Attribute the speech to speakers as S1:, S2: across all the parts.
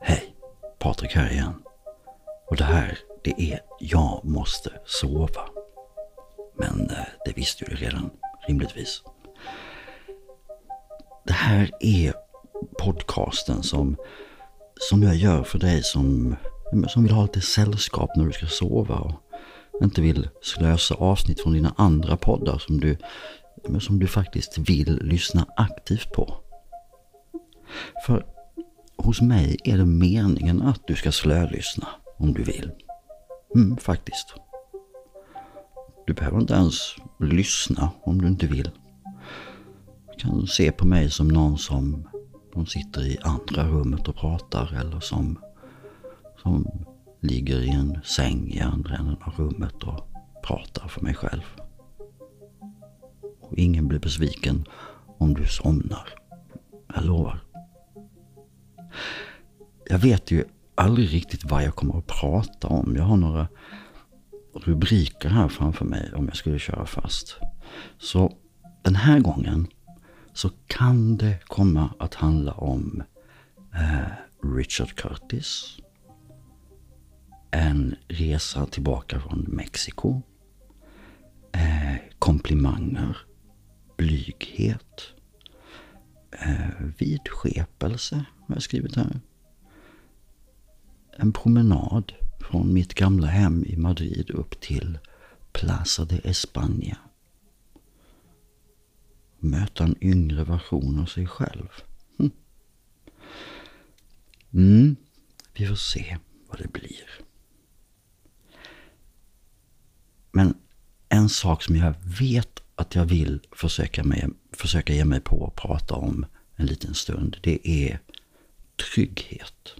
S1: Hej, Patrik här igen. Och det här, det är Jag måste sova. Men eh, det visste du redan, rimligtvis. Det här är podcasten som, som jag gör för dig som, som vill ha lite sällskap när du ska sova och inte vill slösa avsnitt från dina andra poddar som du, som du faktiskt vill lyssna aktivt på. För hos mig är det meningen att du ska slölyssna om du vill. Mm, faktiskt. Du behöver inte ens lyssna om du inte vill. Du kan se på mig som någon som, som sitter i andra rummet och pratar eller som, som ligger i en säng i andra änden av rummet och pratar för mig själv. Och ingen blir besviken om du somnar. Jag lovar. Jag vet ju aldrig riktigt vad jag kommer att prata om. Jag har några rubriker här framför mig om jag skulle köra fast. Så den här gången så kan det komma att handla om eh, Richard Curtis. En resa tillbaka från Mexiko. Eh, komplimanger. Blyghet. Eh, vidskepelse har jag skrivit här. En promenad från mitt gamla hem i Madrid upp till Plaza de España. Möta en yngre version av sig själv. Hm. Mm, vi får se vad det blir. Men en sak som jag vet att jag vill försöka, med, försöka ge mig på att prata om en liten stund, det är trygghet.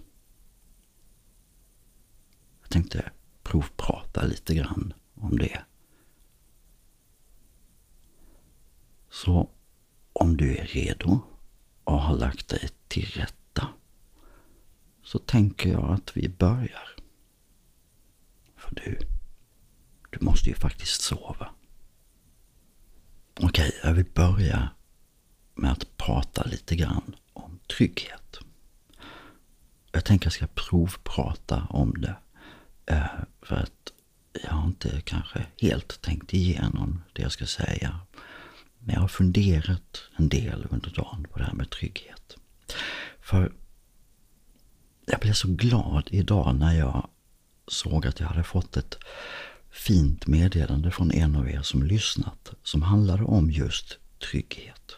S1: Jag tänkte provprata lite grann om det. Så om du är redo och har lagt dig till rätta så tänker jag att vi börjar. För du, du måste ju faktiskt sova. Okej, jag vill börja med att prata lite grann om trygghet. Jag tänker att jag ska provprata om det eh, för att jag har inte kanske helt tänkt igenom det jag ska säga. Men jag har funderat en del under dagen på det här med trygghet. För jag blev så glad idag när jag såg att jag hade fått ett fint meddelande från en av er som lyssnat som handlade om just trygghet.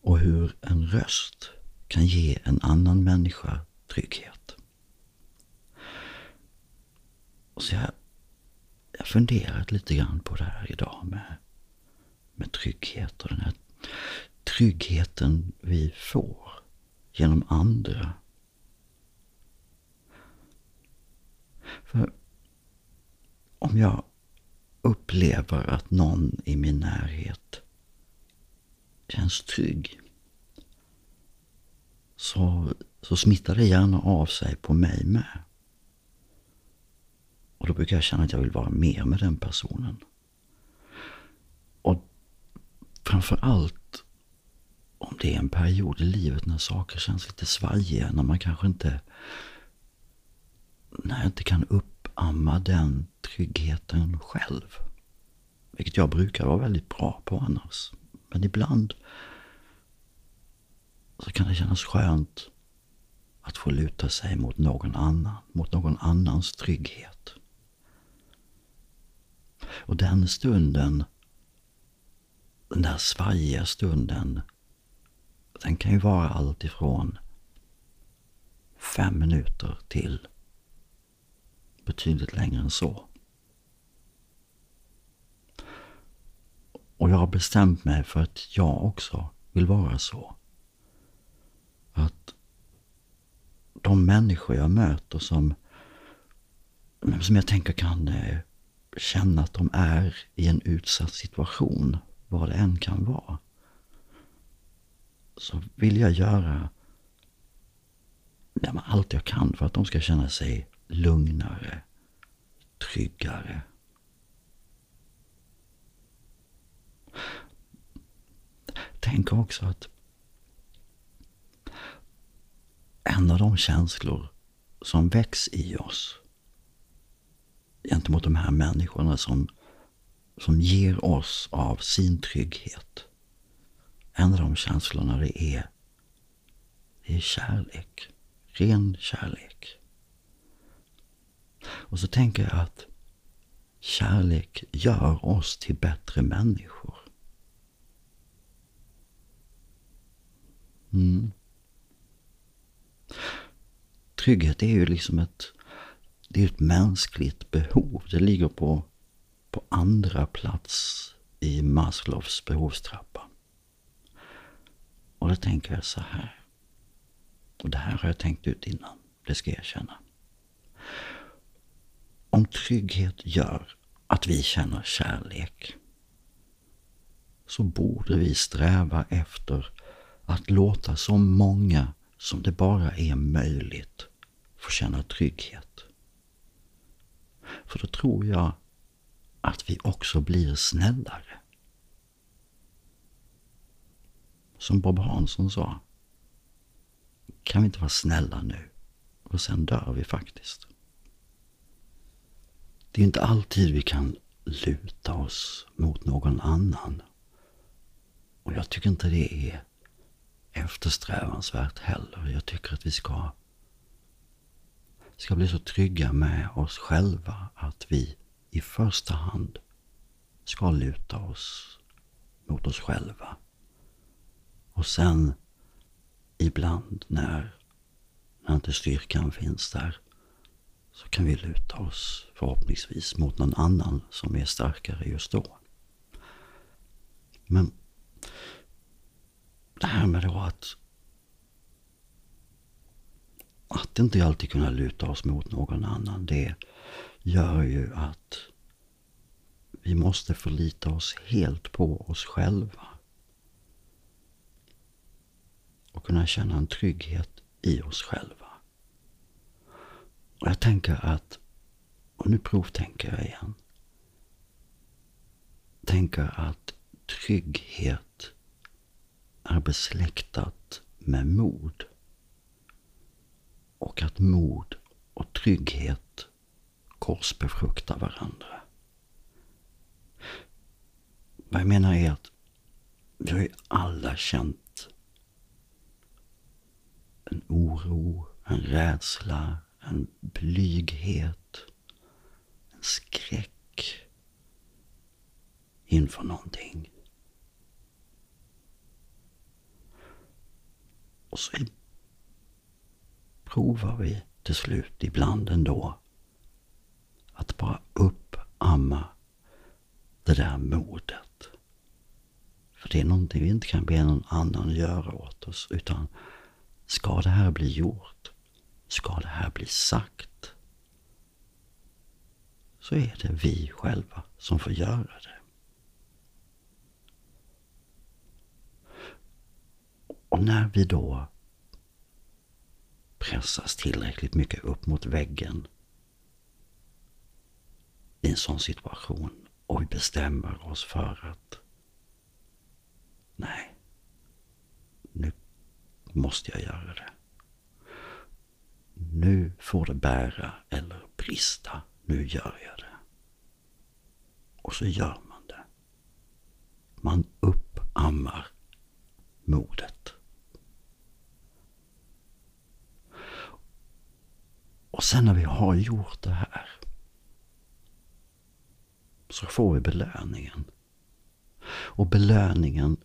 S1: Och hur en röst kan ge en annan människa trygghet. Och så jag, jag funderat lite grann på det här idag med, med trygghet och den här tryggheten vi får genom andra. För om jag upplever att någon i min närhet känns trygg så, så smittar det gärna av sig på mig med. Och då brukar jag känna att jag vill vara mer med den personen. Och framför allt om det är en period i livet när saker känns lite svajiga, när man kanske inte när jag inte kan amma den tryggheten själv. Vilket jag brukar vara väldigt bra på annars. Men ibland så kan det kännas skönt att få luta sig mot någon annan, mot någon annans trygghet. Och den stunden, den där svajiga stunden, den kan ju vara allt ifrån fem minuter till betydligt längre än så. Och jag har bestämt mig för att jag också vill vara så. Att de människor jag möter som, som jag tänker kan eh, känna att de är i en utsatt situation, vad det än kan vara, så vill jag göra allt jag kan för att de ska känna sig lugnare, tryggare. Tänk också att en av de känslor som väcks i oss gentemot de här människorna som, som ger oss av sin trygghet. En av de känslorna det är, det är kärlek. Ren kärlek. Och så tänker jag att kärlek gör oss till bättre människor. Mm. Trygghet är ju liksom ett, det är ett mänskligt behov. Det ligger på, på andra plats i Maslows behovstrappa. Och då tänker jag så här. Och det här har jag tänkt ut innan, det ska jag erkänna. Om trygghet gör att vi känner kärlek så borde vi sträva efter att låta så många som det bara är möjligt få känna trygghet. För då tror jag att vi också blir snällare. Som Bob Hansson sa, kan vi inte vara snälla nu? Och sen dör vi faktiskt. Det är inte alltid vi kan luta oss mot någon annan. Och jag tycker inte det är eftersträvansvärt heller. Jag tycker att vi ska, ska bli så trygga med oss själva att vi i första hand ska luta oss mot oss själva. Och sen ibland när, när inte styrkan finns där så kan vi luta oss förhoppningsvis mot någon annan som är starkare just då. Men det här med då att att inte alltid kunna luta oss mot någon annan, det gör ju att vi måste förlita oss helt på oss själva. Och kunna känna en trygghet i oss själva. Och jag tänker att, och nu provtänker jag igen. Tänker att trygghet är besläktat med mod. Och att mod och trygghet korsbefruktar varandra. Vad jag menar är att vi har ju alla känt en oro, en rädsla, en blyghet, en skräck inför någonting. Och så provar vi till slut ibland ändå att bara uppamma det där modet. För det är någonting vi inte kan be någon annan göra åt oss. Utan ska det här bli gjort, ska det här bli sagt, så är det vi själva som får göra det. Och när vi då pressas tillräckligt mycket upp mot väggen i en sån situation och vi bestämmer oss för att nej, nu måste jag göra det. Nu får det bära eller brista. Nu gör jag det. Och så gör man det. Man uppammar modet. Och sen när vi har gjort det här så får vi belöningen. Och belöningen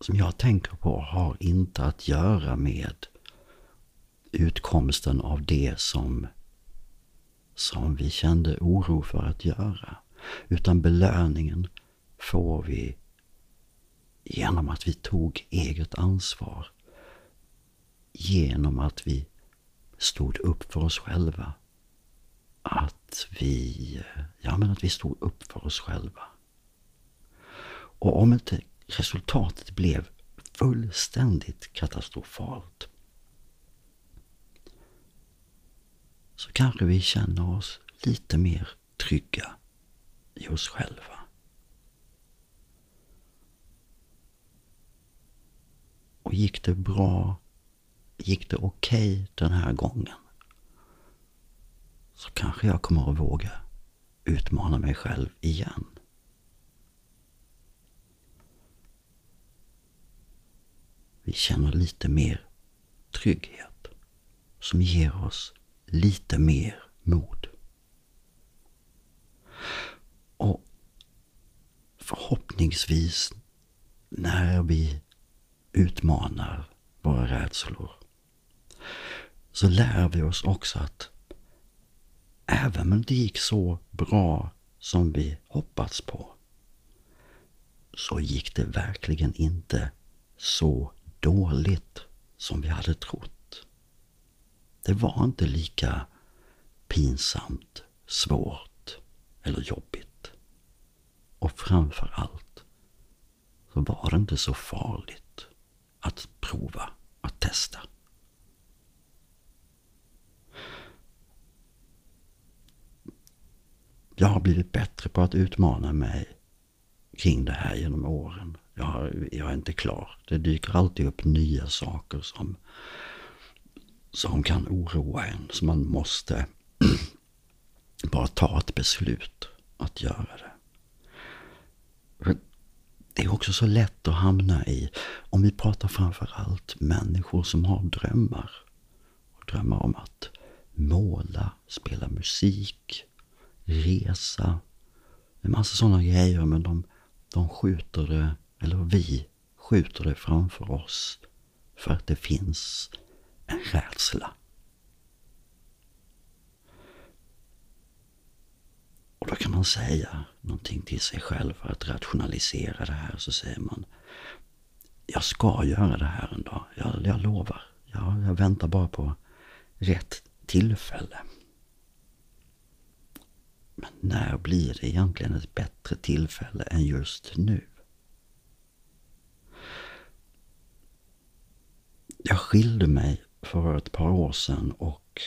S1: som jag tänker på har inte att göra med utkomsten av det som, som vi kände oro för att göra. Utan belöningen får vi genom att vi tog eget ansvar. Genom att vi stod upp för oss själva. Att vi, ja men att vi stod upp för oss själva. Och om inte resultatet blev fullständigt katastrofalt så kanske vi känner oss lite mer trygga i oss själva. Och gick det bra gick det okej okay den här gången så kanske jag kommer att våga utmana mig själv igen. Vi känner lite mer trygghet som ger oss lite mer mod. Och förhoppningsvis när vi utmanar våra rädslor så lär vi oss också att även om det gick så bra som vi hoppats på så gick det verkligen inte så dåligt som vi hade trott. Det var inte lika pinsamt, svårt eller jobbigt. Och framför allt så var det inte så farligt att prova, att testa. Jag har blivit bättre på att utmana mig kring det här genom åren. Jag, har, jag är inte klar. Det dyker alltid upp nya saker som, som kan oroa en. Så man måste bara ta ett beslut att göra det. Det är också så lätt att hamna i, om vi pratar framförallt människor som har drömmar. Drömmar om att måla, spela musik, resa. En massa sådana grejer men de, de skjuter det, eller vi skjuter det framför oss för att det finns en rädsla. Och då kan man säga någonting till sig själv för att rationalisera det här. Så säger man Jag ska göra det här en dag. Jag, jag lovar. Jag, jag väntar bara på rätt tillfälle. Men när blir det egentligen ett bättre tillfälle än just nu? Jag skilde mig för ett par år sedan och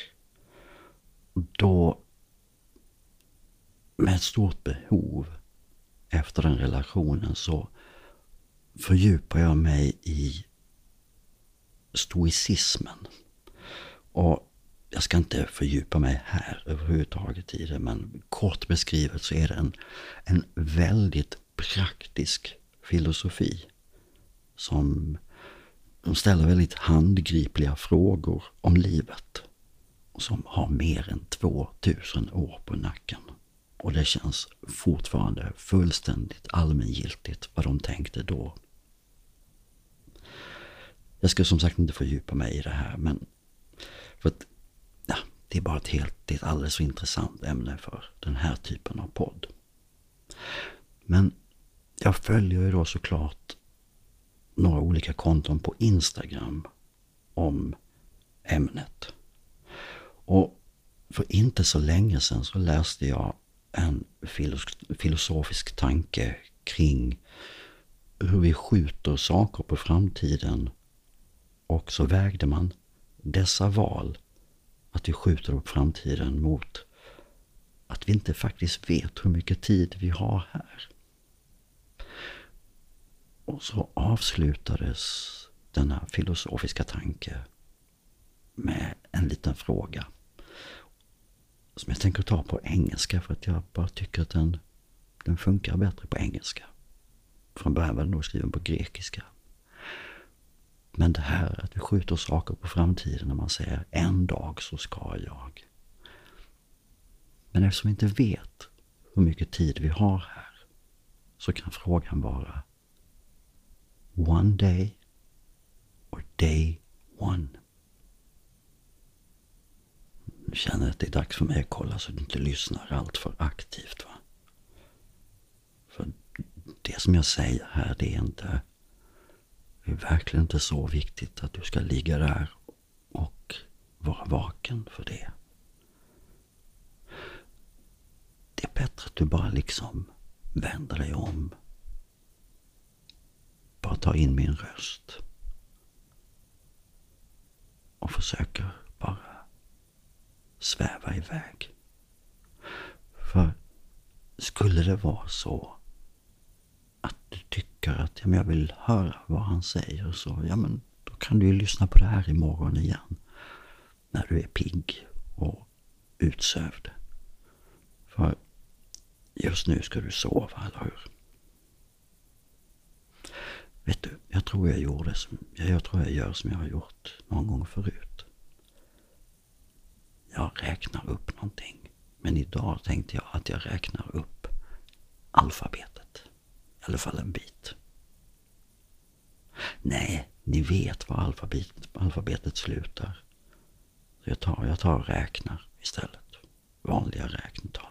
S1: då med ett stort behov efter den relationen så fördjupar jag mig i stoicismen. Och jag ska inte fördjupa mig här överhuvudtaget i det, men kort beskrivet så är det en, en väldigt praktisk filosofi som de ställer väldigt handgripliga frågor om livet som har mer än 2000 år på nacken. Och det känns fortfarande fullständigt allmängiltigt vad de tänkte då. Jag ska som sagt inte fördjupa mig i det här, men för att det är bara ett helt, det är ett alldeles för intressant ämne för den här typen av podd. Men jag följer ju då såklart några olika konton på Instagram om ämnet. Och för inte så länge sedan så läste jag en filosofisk tanke kring hur vi skjuter saker på framtiden och så vägde man dessa val att vi skjuter upp framtiden mot att vi inte faktiskt vet hur mycket tid vi har här. Och så avslutades denna filosofiska tanke med en liten fråga. Som jag tänker ta på engelska för att jag bara tycker att den, den funkar bättre på engelska. Från början var den nog skriven på grekiska. Men det här att vi skjuter saker på framtiden när man säger en dag så ska jag. Men eftersom vi inte vet hur mycket tid vi har här så kan frågan vara One day or day one. Du känner att det är dags för mig att kolla så du inte lyssnar allt för aktivt. Va? För det som jag säger här, det är inte det är verkligen inte så viktigt att du ska ligga där och vara vaken för det. Det är bättre att du bara liksom vänder dig om. Bara ta in min röst. Och försöker bara sväva iväg. För skulle det vara så att du tycker att ja, men jag vill höra vad han säger så ja men då kan du ju lyssna på det här imorgon igen. När du är pigg och utsövd. För just nu ska du sova, eller hur? Vet du, jag tror jag gjorde som, jag tror jag gör som jag har gjort någon gång förut. Jag räknar upp någonting. Men idag tänkte jag att jag räknar upp alfabetet. I alla fall en bit. Nej, ni vet var alfabetet, alfabetet slutar. Så jag tar, jag tar och räknar istället. Vanliga räknetal.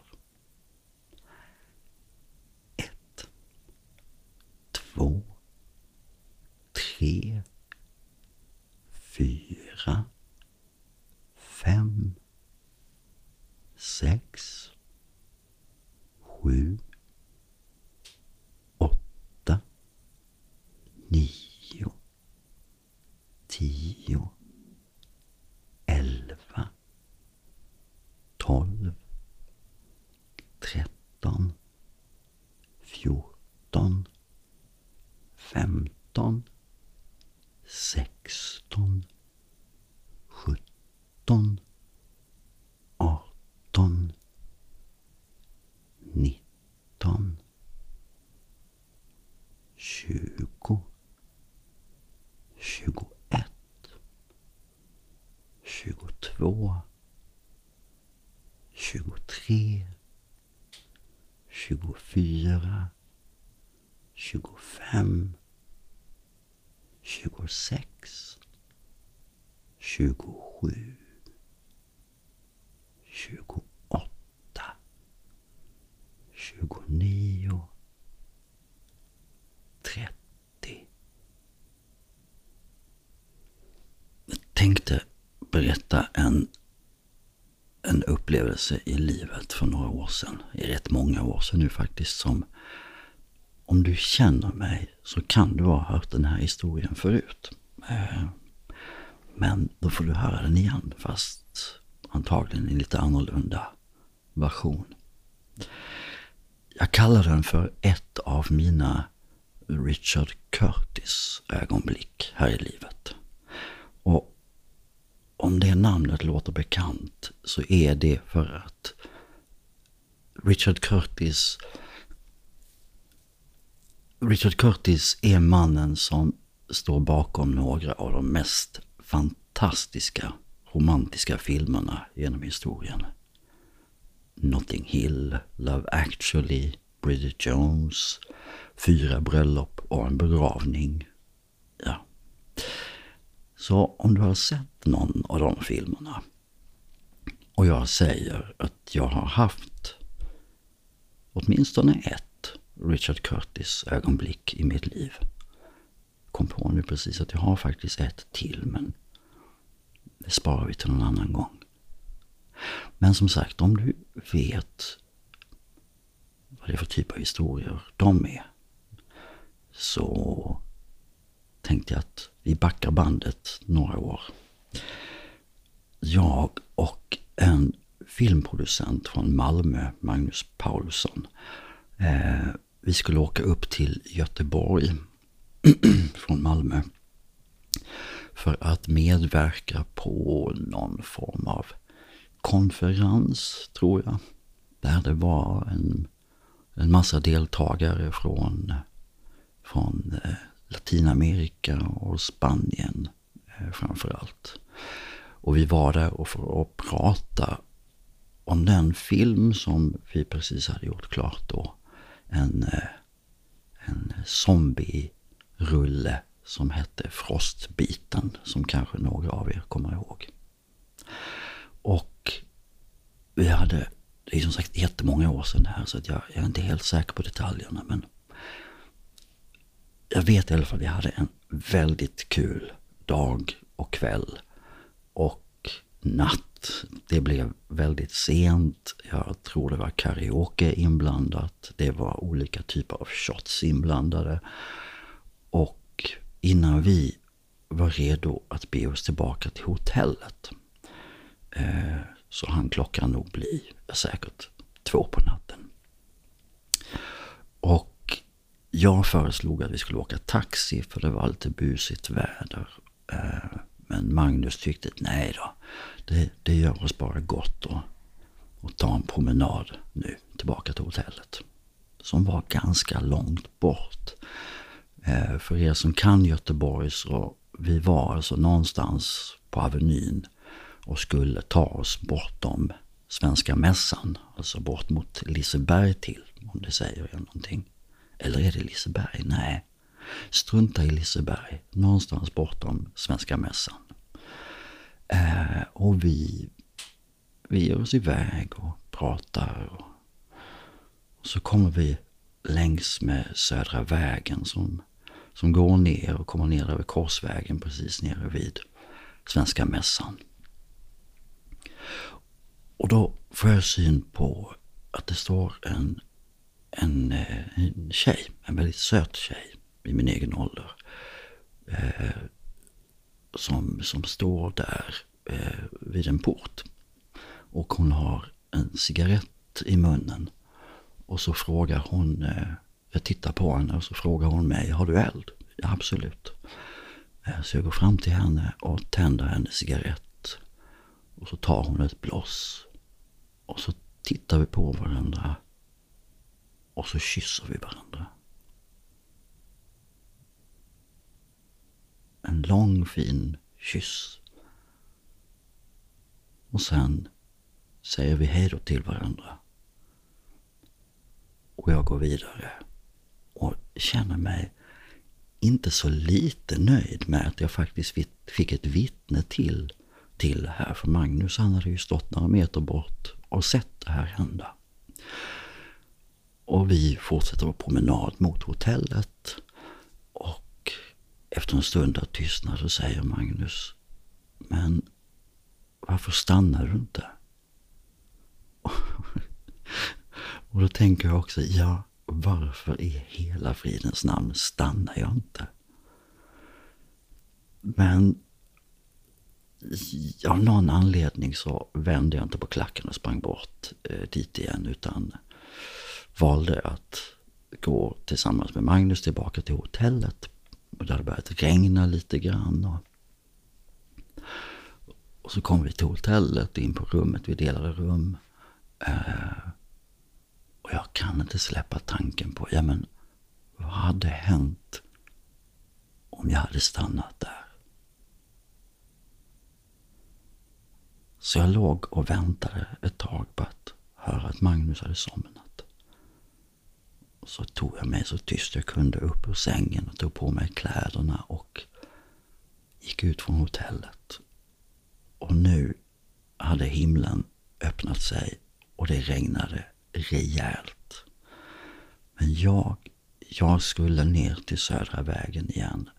S1: he Tjugoett. Tjugotvå. Tjugotre. Tjugofyra. Tjugofem. Tjugosex. Tjugosju. Tjugoåtta. Tjugonio. Trettio. Jag tänkte berätta en, en upplevelse i livet för några år sedan. I rätt många år sedan nu faktiskt. Som om du känner mig så kan du ha hört den här historien förut. Eh, men då får du höra den igen fast antagligen i lite annorlunda version. Jag kallar den för ett av mina Richard Curtis ögonblick här i livet. Och om det namnet låter bekant så är det för att Richard Curtis Richard Curtis är mannen som står bakom några av de mest fantastiska romantiska filmerna genom historien. Notting Hill, Love actually, Bridget Jones, Fyra bröllop och en begravning. Ja. Så om du har sett någon av de filmerna och jag säger att jag har haft åtminstone ett Richard Curtis ögonblick i mitt liv. Kom på nu precis att jag har faktiskt ett till men det sparar vi till någon annan gång. Men som sagt, om du vet vad det är för typ av historier de är så tänkte jag att vi backar bandet några år. Jag och en filmproducent från Malmö, Magnus Paulsson. eh, vi skulle åka upp till Göteborg från Malmö för att medverka på någon form av konferens, tror jag. Där det var en, en massa deltagare från, från eh, Latinamerika och Spanien eh, framför allt. Och vi var där för att prata om den film som vi precis hade gjort klart då. En, eh, en zombie-rulle som hette Frostbiten, som kanske några av er kommer ihåg. Och vi hade, det är som sagt jättemånga år sedan det här så att jag, jag är inte helt säker på detaljerna men jag vet i alla fall att jag hade en väldigt kul dag och kväll och natt. Det blev väldigt sent. Jag tror det var karaoke inblandat. Det var olika typer av shots inblandade. Och innan vi var redo att be oss tillbaka till hotellet eh, så han klockan nog bli säkert två på natten. Och jag föreslog att vi skulle åka taxi för det var lite busigt väder. Eh, men Magnus tyckte, nej då, det, det gör oss bara gott att, att ta en promenad nu tillbaka till hotellet. Som var ganska långt bort. Eh, för er som kan Göteborg så vi var alltså någonstans på Avenyn och skulle ta oss bortom Svenska Mässan. Alltså bort mot Liseberg till, om det säger er någonting. Eller är det Liseberg? Nej. Strunta i Liseberg. Någonstans bortom Svenska Mässan. Eh, och vi, vi ger oss iväg och pratar. Och, och så kommer vi längs med Södra vägen som, som går ner och kommer ner över Korsvägen precis nere vid Svenska Mässan. Och då får jag syn på att det står en, en, eh, en tjej, en väldigt söt tjej i min egen ålder. Eh, som, som står där eh, vid en port. Och hon har en cigarett i munnen. Och så frågar hon, eh, jag tittar på henne och så frågar hon mig, har du eld? Ja, absolut. Eh, så jag går fram till henne och tänder hennes cigarett. Och så tar hon ett bloss. Och så tittar vi på varandra. Och så kysser vi varandra. En lång fin kyss. Och sen säger vi hej då till varandra. Och jag går vidare. Och känner mig inte så lite nöjd med att jag faktiskt fick ett vittne till, till här. För Magnus han hade ju stått några meter bort och sett det här hända. Och vi fortsätter vår promenad mot hotellet. Och efter en stund av tystnad så säger Magnus, men varför stannar du inte? Och då tänker jag också, ja, varför i hela fridens namn stannar jag inte? Men av någon anledning så vände jag inte på klacken och sprang bort eh, dit igen utan valde att gå tillsammans med Magnus tillbaka till hotellet. Och det hade börjat regna lite grann. Och, och så kom vi till hotellet, in på rummet, vi delade rum. Eh, och jag kan inte släppa tanken på, ja men vad hade hänt om jag hade stannat där? Så jag låg och väntade ett tag på att höra att Magnus hade somnat. Så tog jag mig så tyst jag kunde upp ur sängen och tog på mig kläderna och gick ut från hotellet. Och nu hade himlen öppnat sig och det regnade rejält. Men jag, jag skulle ner till Södra vägen igen.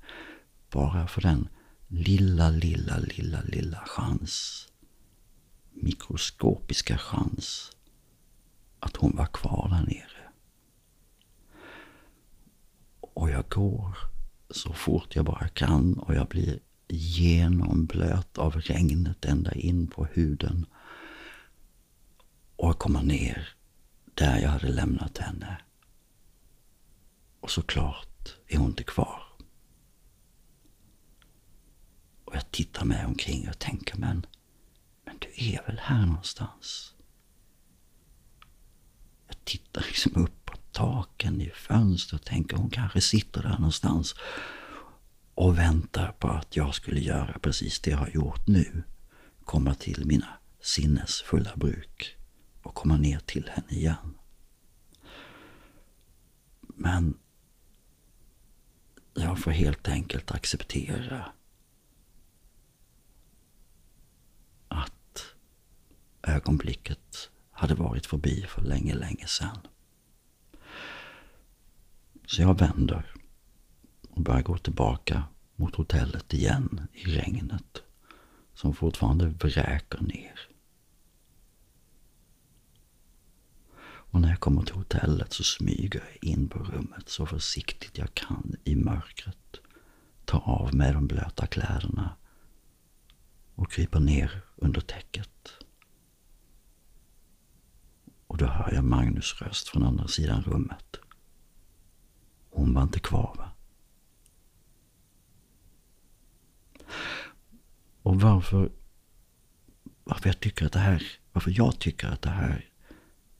S1: Bara för den lilla, lilla, lilla, lilla chans mikroskopiska chans att hon var kvar där nere. Och jag går så fort jag bara kan och jag blir genomblöt av regnet ända in på huden. Och jag kommer ner där jag hade lämnat henne. Och såklart är hon inte kvar. Och jag tittar mig omkring och tänker, men men du är väl här någonstans? Jag tittar liksom upp taken i fönster, och tänker hon kanske sitter där någonstans och väntar på att jag skulle göra precis det jag har gjort nu. Komma till mina sinnesfulla bruk och komma ner till henne igen. Men jag får helt enkelt acceptera att ögonblicket hade varit förbi för länge, länge sedan. Så jag vänder och börjar gå tillbaka mot hotellet igen i regnet som fortfarande vräker ner. Och när jag kommer till hotellet så smyger jag in på rummet så försiktigt jag kan i mörkret. Tar av mig de blöta kläderna och kryper ner under täcket. Och då hör jag Magnus röst från andra sidan rummet. Hon var inte kvar va? Och varför, varför jag tycker att det här, varför jag tycker att det här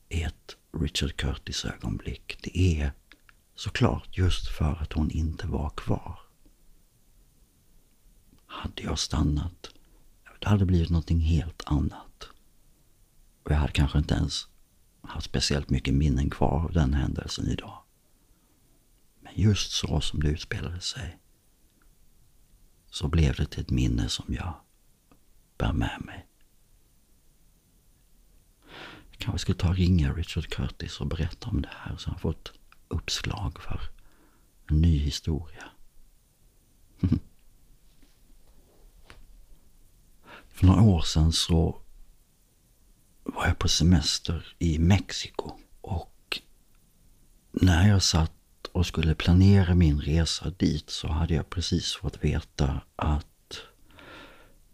S1: är ett Richard Curtis ögonblick. Det är såklart just för att hon inte var kvar. Hade jag stannat, det hade blivit någonting helt annat. Och jag hade kanske inte ens haft speciellt mycket minnen kvar av den händelsen idag. Just så som det utspelade sig så blev det till ett minne som jag bär med mig. Jag kanske skulle ta och ringa Richard Curtis och berätta om det här så han får ett uppslag för en ny historia. För några år sedan så var jag på semester i Mexiko. Och när jag satt och skulle planera min resa dit så hade jag precis fått veta att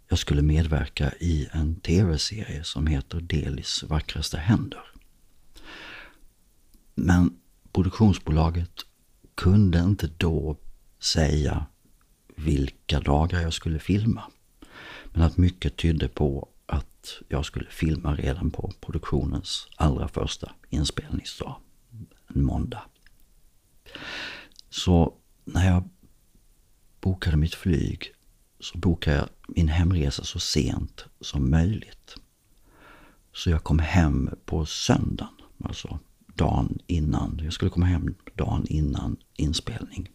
S1: jag skulle medverka i en tv-serie som heter Delis vackraste händer. Men produktionsbolaget kunde inte då säga vilka dagar jag skulle filma. Men att mycket tydde på att jag skulle filma redan på produktionens allra första inspelningsdag, en måndag. Så när jag bokade mitt flyg så bokade jag min hemresa så sent som möjligt. Så jag kom hem på söndagen, alltså dagen innan. Jag skulle komma hem dagen innan inspelning.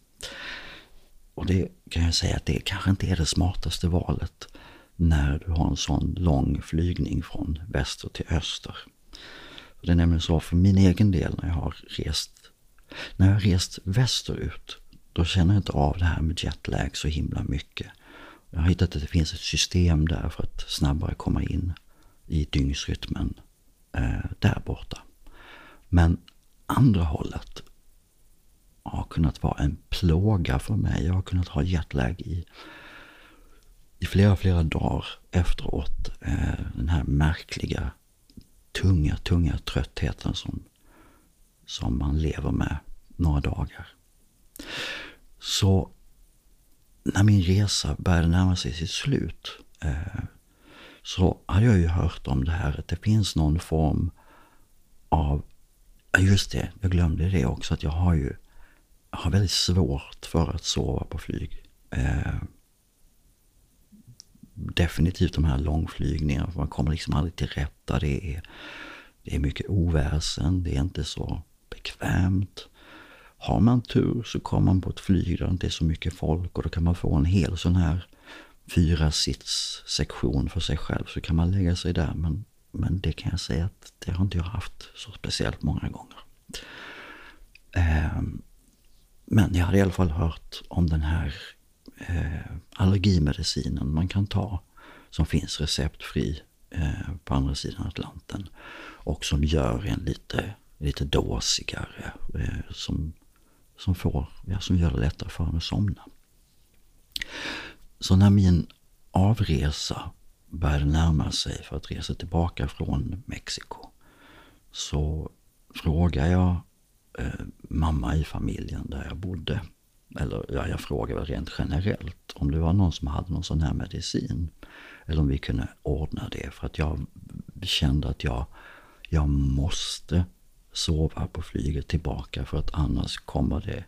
S1: Och det kan jag säga att det kanske inte är det smartaste valet när du har en sån lång flygning från väster till öster. Det är nämligen så för min egen del när jag har rest, när jag har rest västerut, då känner jag inte av det här med jetlag så himla mycket. Jag har hittat att det finns ett system där för att snabbare komma in i dygnsrytmen eh, där borta. Men andra hållet har kunnat vara en plåga för mig. Jag har kunnat ha jetlag i i flera, flera dagar efteråt eh, den här märkliga, tunga, tunga tröttheten som, som man lever med några dagar. Så när min resa började närma sig sitt slut eh, så hade jag ju hört om det här att det finns någon form av, just det, jag glömde det också, att jag har ju jag har väldigt svårt för att sova på flyg. Eh, definitivt de här långflygningarna. För man kommer liksom aldrig till rätta. Det är, det är mycket oväsen. Det är inte så bekvämt. Har man tur så kommer man på ett flyg där det inte är så mycket folk och då kan man få en hel sån här fyra sits sektion för sig själv. Så kan man lägga sig där. Men, men det kan jag säga att det har inte jag haft så speciellt många gånger. Ehm, men jag hade i alla fall hört om den här eh, allergimedicinen man kan ta som finns receptfri eh, på andra sidan Atlanten och som gör en lite, lite dåsigare, eh, som, som, får, ja, som gör det lättare för en att somna. Så när min avresa började närma sig för att resa tillbaka från Mexiko så frågade jag eh, mamma i familjen där jag bodde eller ja, jag frågade väl rent generellt om det var någon som hade någon sån här medicin. Eller om vi kunde ordna det för att jag kände att jag, jag måste sova på flyget tillbaka för att annars kommer det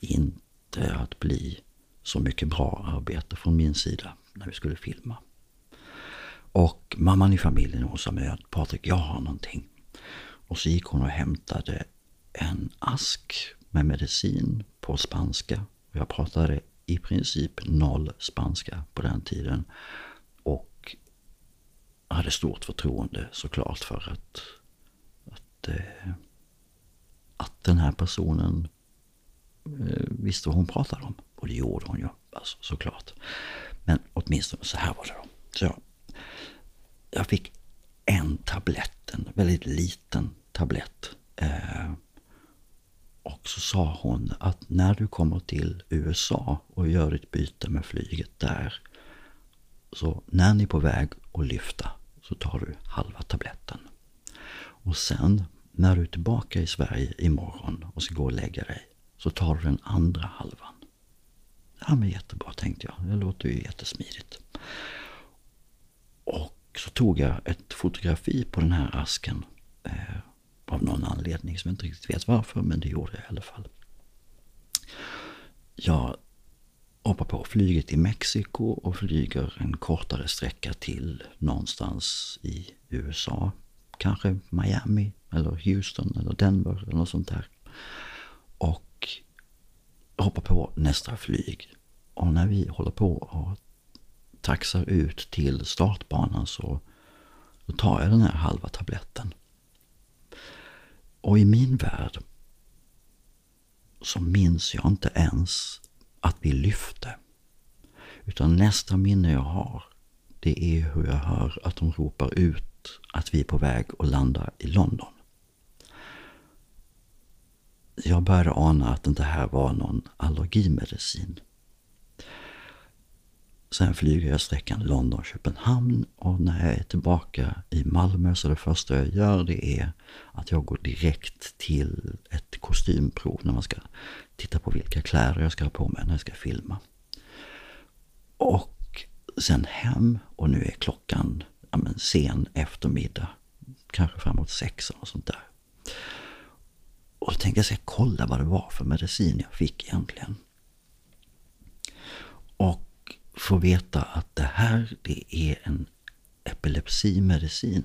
S1: inte att bli så mycket bra arbete från min sida när vi skulle filma. Och mamman i familjen hon sa med att Patrik, jag har någonting. Och så gick hon och hämtade en ask med medicin på spanska. Jag pratade i princip noll spanska på den tiden. Och hade stort förtroende såklart för att, att, eh, att den här personen eh, visste vad hon pratade om. Och det gjorde hon ju alltså, såklart. Men åtminstone så här var det då. Så jag, jag fick en tablett, en väldigt liten tablett. Eh, och så sa hon att när du kommer till USA och gör ditt byte med flyget där. Så när ni är på väg att lyfta så tar du halva tabletten. Och sen när du är tillbaka i Sverige imorgon och ska gå och lägga dig så tar du den andra halvan. Ja men jättebra tänkte jag. Det låter ju jättesmidigt. Och så tog jag ett fotografi på den här asken. Eh, av någon anledning som jag inte riktigt vet varför, men det gjorde jag i alla fall. Jag hoppar på flyget i Mexiko och flyger en kortare sträcka till någonstans i USA. Kanske Miami eller Houston eller Denver eller något sånt där. Och hoppar på nästa flyg. Och när vi håller på och taxar ut till startbanan så då tar jag den här halva tabletten. Och i min värld så minns jag inte ens att vi lyfte. Utan nästa minne jag har, det är hur jag hör att de ropar ut att vi är på väg att landa i London. Jag började ana att det inte här var någon allergimedicin. Sen flyger jag sträckan London-Köpenhamn och när jag är tillbaka i Malmö så det första jag gör det är att jag går direkt till ett kostymprov när man ska titta på vilka kläder jag ska ha på mig när jag ska filma. Och sen hem och nu är klockan ja, men, sen eftermiddag, kanske framåt sex och sånt där. Och då tänkte jag ska kolla vad det var för medicin jag fick egentligen. Och få veta att det här det är en epilepsimedicin.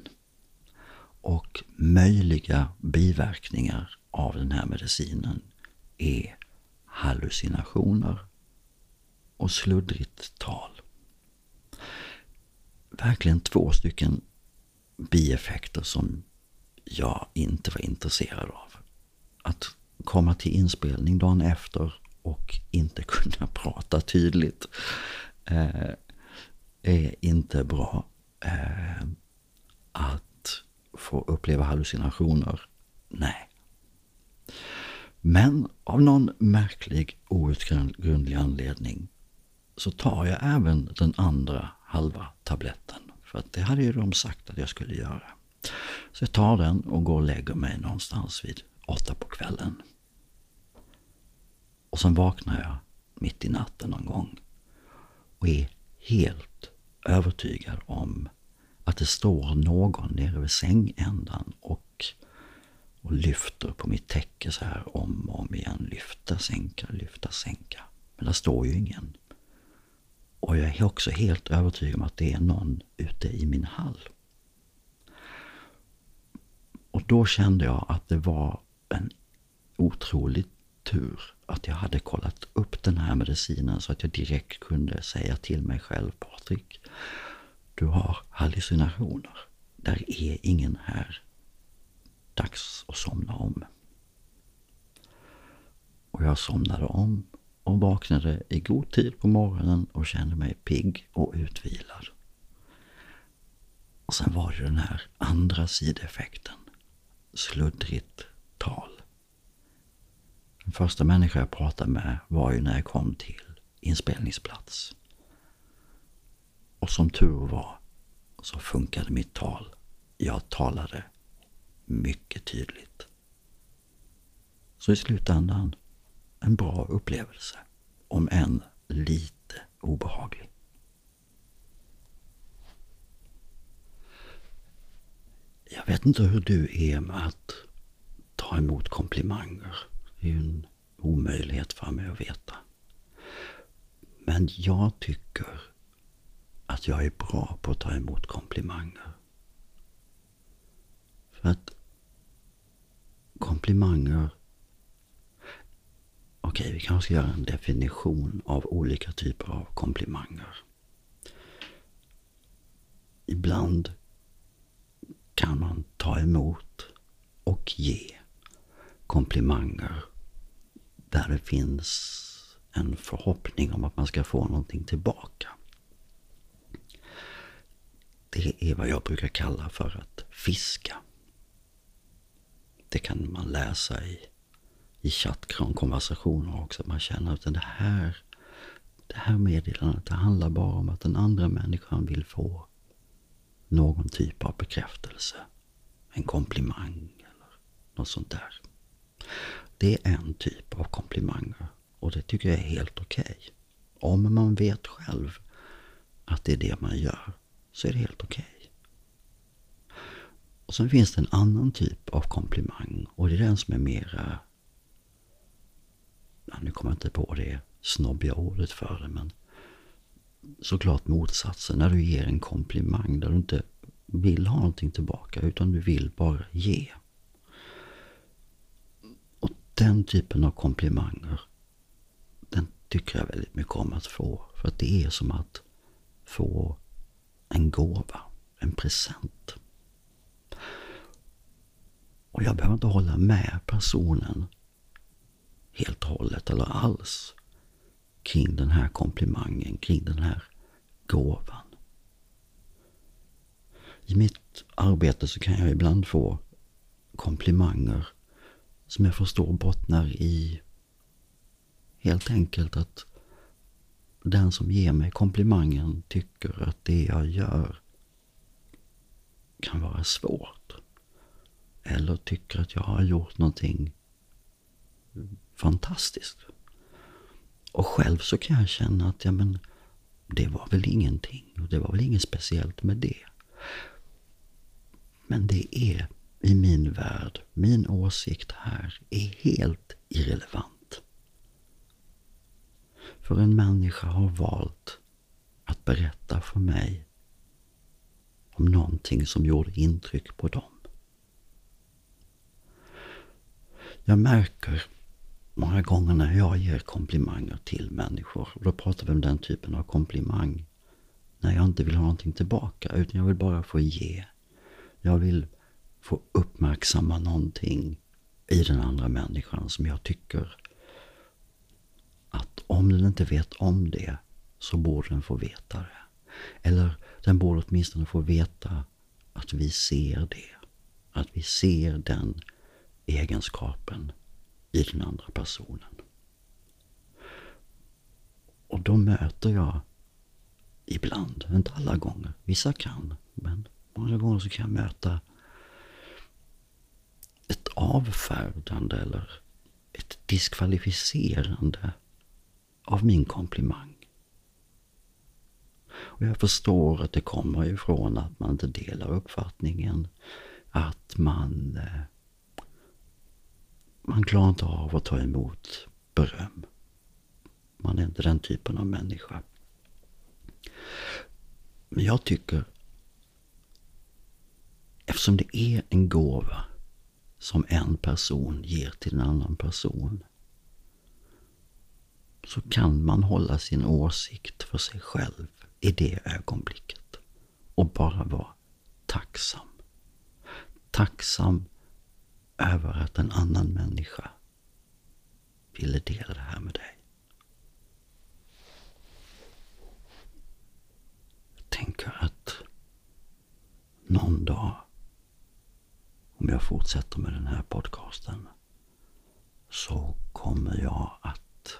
S1: Och möjliga biverkningar av den här medicinen är hallucinationer och sluddrigt tal. Verkligen två stycken bieffekter som jag inte var intresserad av. Att komma till inspelning dagen efter och inte kunna prata tydligt eh, är inte bra. Eh, att få uppleva hallucinationer, nej. Men av någon märklig outgrundlig anledning så tar jag även den andra halva tabletten. För att det hade ju de sagt att jag skulle göra. Så jag tar den och går och lägger mig någonstans vid åtta på kvällen. Och sen vaknar jag mitt i natten någon gång och är helt övertygad om att det står någon nere vid sängändan och, och lyfter på mitt täcke så här om och om igen. Lyfta, sänka, lyfta, sänka. Men där står ju ingen. Och jag är också helt övertygad om att det är någon ute i min hall. Och då kände jag att det var en otrolig tur att jag hade kollat upp den här medicinen så att jag direkt kunde säga till mig själv, Patrik, du har hallucinationer. Där är ingen här. Dags att somna om. Och jag somnade om och vaknade i god tid på morgonen och kände mig pigg och utvilad. Och sen var det den här andra sideffekten. Sluddrigt tal. Den första människa jag pratade med var ju när jag kom till inspelningsplats. Och som tur var så funkade mitt tal. Jag talade mycket tydligt. Så i slutändan en bra upplevelse. Om än lite obehaglig. Jag vet inte hur du är med att ta emot komplimanger. Det är ju en omöjlighet för mig att veta. Men jag tycker att jag är bra på att ta emot komplimanger. För att komplimanger... Okej, vi kanske ska göra en definition av olika typer av komplimanger. Ibland kan man ta emot och ge komplimanger där det finns en förhoppning om att man ska få någonting tillbaka. Det är vad jag brukar kalla för att fiska. Det kan man läsa i, i chattkonversationer också. Man känner att det här, det här meddelandet det handlar bara om att den andra människan vill få någon typ av bekräftelse. En komplimang eller något sånt där. Det är en typ av komplimanger och det tycker jag är helt okej. Okay. Om man vet själv att det är det man gör så är det helt okej. Okay. Och sen finns det en annan typ av komplimang och det är den som är mera, nu kommer jag inte på det snobbiga ordet för det, men såklart motsatsen. När du ger en komplimang där du inte vill ha någonting tillbaka utan du vill bara ge. Och den typen av komplimanger, den tycker jag väldigt mycket om att få. För att det är som att få en gåva, en present. Och jag behöver inte hålla med personen helt och hållet eller alls kring den här komplimangen, kring den här gåvan. I mitt arbete så kan jag ibland få komplimanger som jag förstår bottnar i helt enkelt att den som ger mig komplimangen tycker att det jag gör kan vara svårt. Eller tycker att jag har gjort någonting fantastiskt. Och själv så kan jag känna att ja, men, det var väl ingenting. Och det var väl inget speciellt med det. Men det är i min värld, min åsikt här, är helt irrelevant. För en människa har valt att berätta för mig om någonting som gjorde intryck på dem. Jag märker många gånger när jag ger komplimanger till människor, och då pratar vi om den typen av komplimang, när jag inte vill ha någonting tillbaka, utan jag vill bara få ge. Jag vill få uppmärksamma någonting i den andra människan som jag tycker att om den inte vet om det så borde den få veta det. Eller den borde åtminstone få veta att vi ser det. Att vi ser den egenskapen i den andra personen. Och då möter jag ibland, inte alla gånger, vissa kan, men många gånger så kan jag möta ett avfärdande eller ett diskvalificerande av min komplimang. Och jag förstår att det kommer ifrån att man inte delar uppfattningen, att man eh, man klarar inte av att ta emot beröm. Man är inte den typen av människa. Men jag tycker, eftersom det är en gåva som en person ger till en annan person, så kan man hålla sin åsikt för sig själv i det ögonblicket och bara vara tacksam. Tacksam över att en annan människa ville dela det här med dig. Jag tänker att någon dag, om jag fortsätter med den här podcasten, så kommer jag att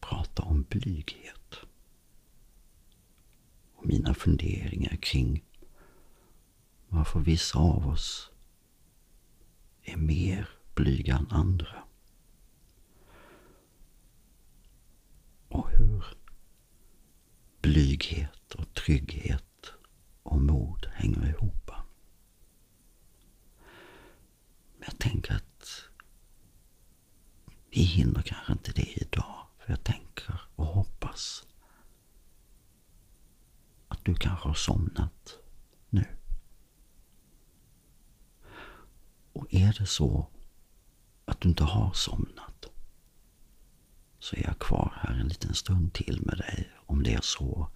S1: prata om blyghet. Och mina funderingar kring varför vissa av oss är mer blyga än andra. Och hur blyghet och trygghet och mod hänger ihop. Men jag tänker att vi hinner kanske inte det idag. För jag tänker och hoppas att du kanske har somnat nu. Och är det så att du inte har somnat så är jag kvar här en liten stund till med dig om det är så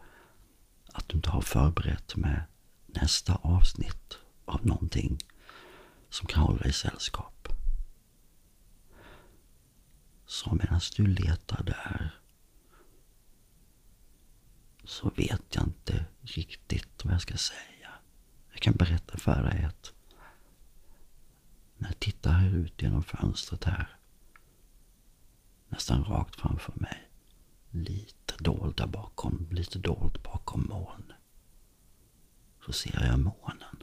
S1: att du inte har förberett med nästa avsnitt av någonting som kan hålla dig sällskap. Så medan du letar där så vet jag inte riktigt vad jag ska säga. Jag kan berätta för dig att när jag tittar här ut genom fönstret här. Nästan rakt framför mig. Lite dold där bakom, lite dolt bakom moln. Så ser jag månen.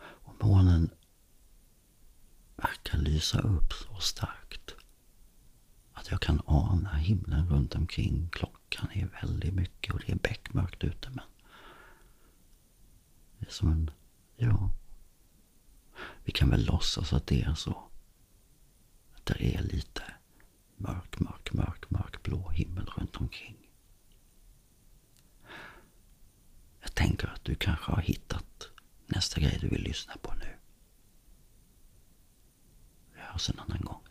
S1: Och månen verkar lysa upp så starkt att jag kan ana himlen runt omkring. Klockan är väldigt mycket och det är beckmörkt ute men det är som en. ja. Vi kan väl låtsas att det är så. Att det är lite mörk, mörk, mörk, mörk blå himmel runt omkring. Jag tänker att du kanske har hittat nästa grej du vill lyssna på nu. Vi hörs en annan gång.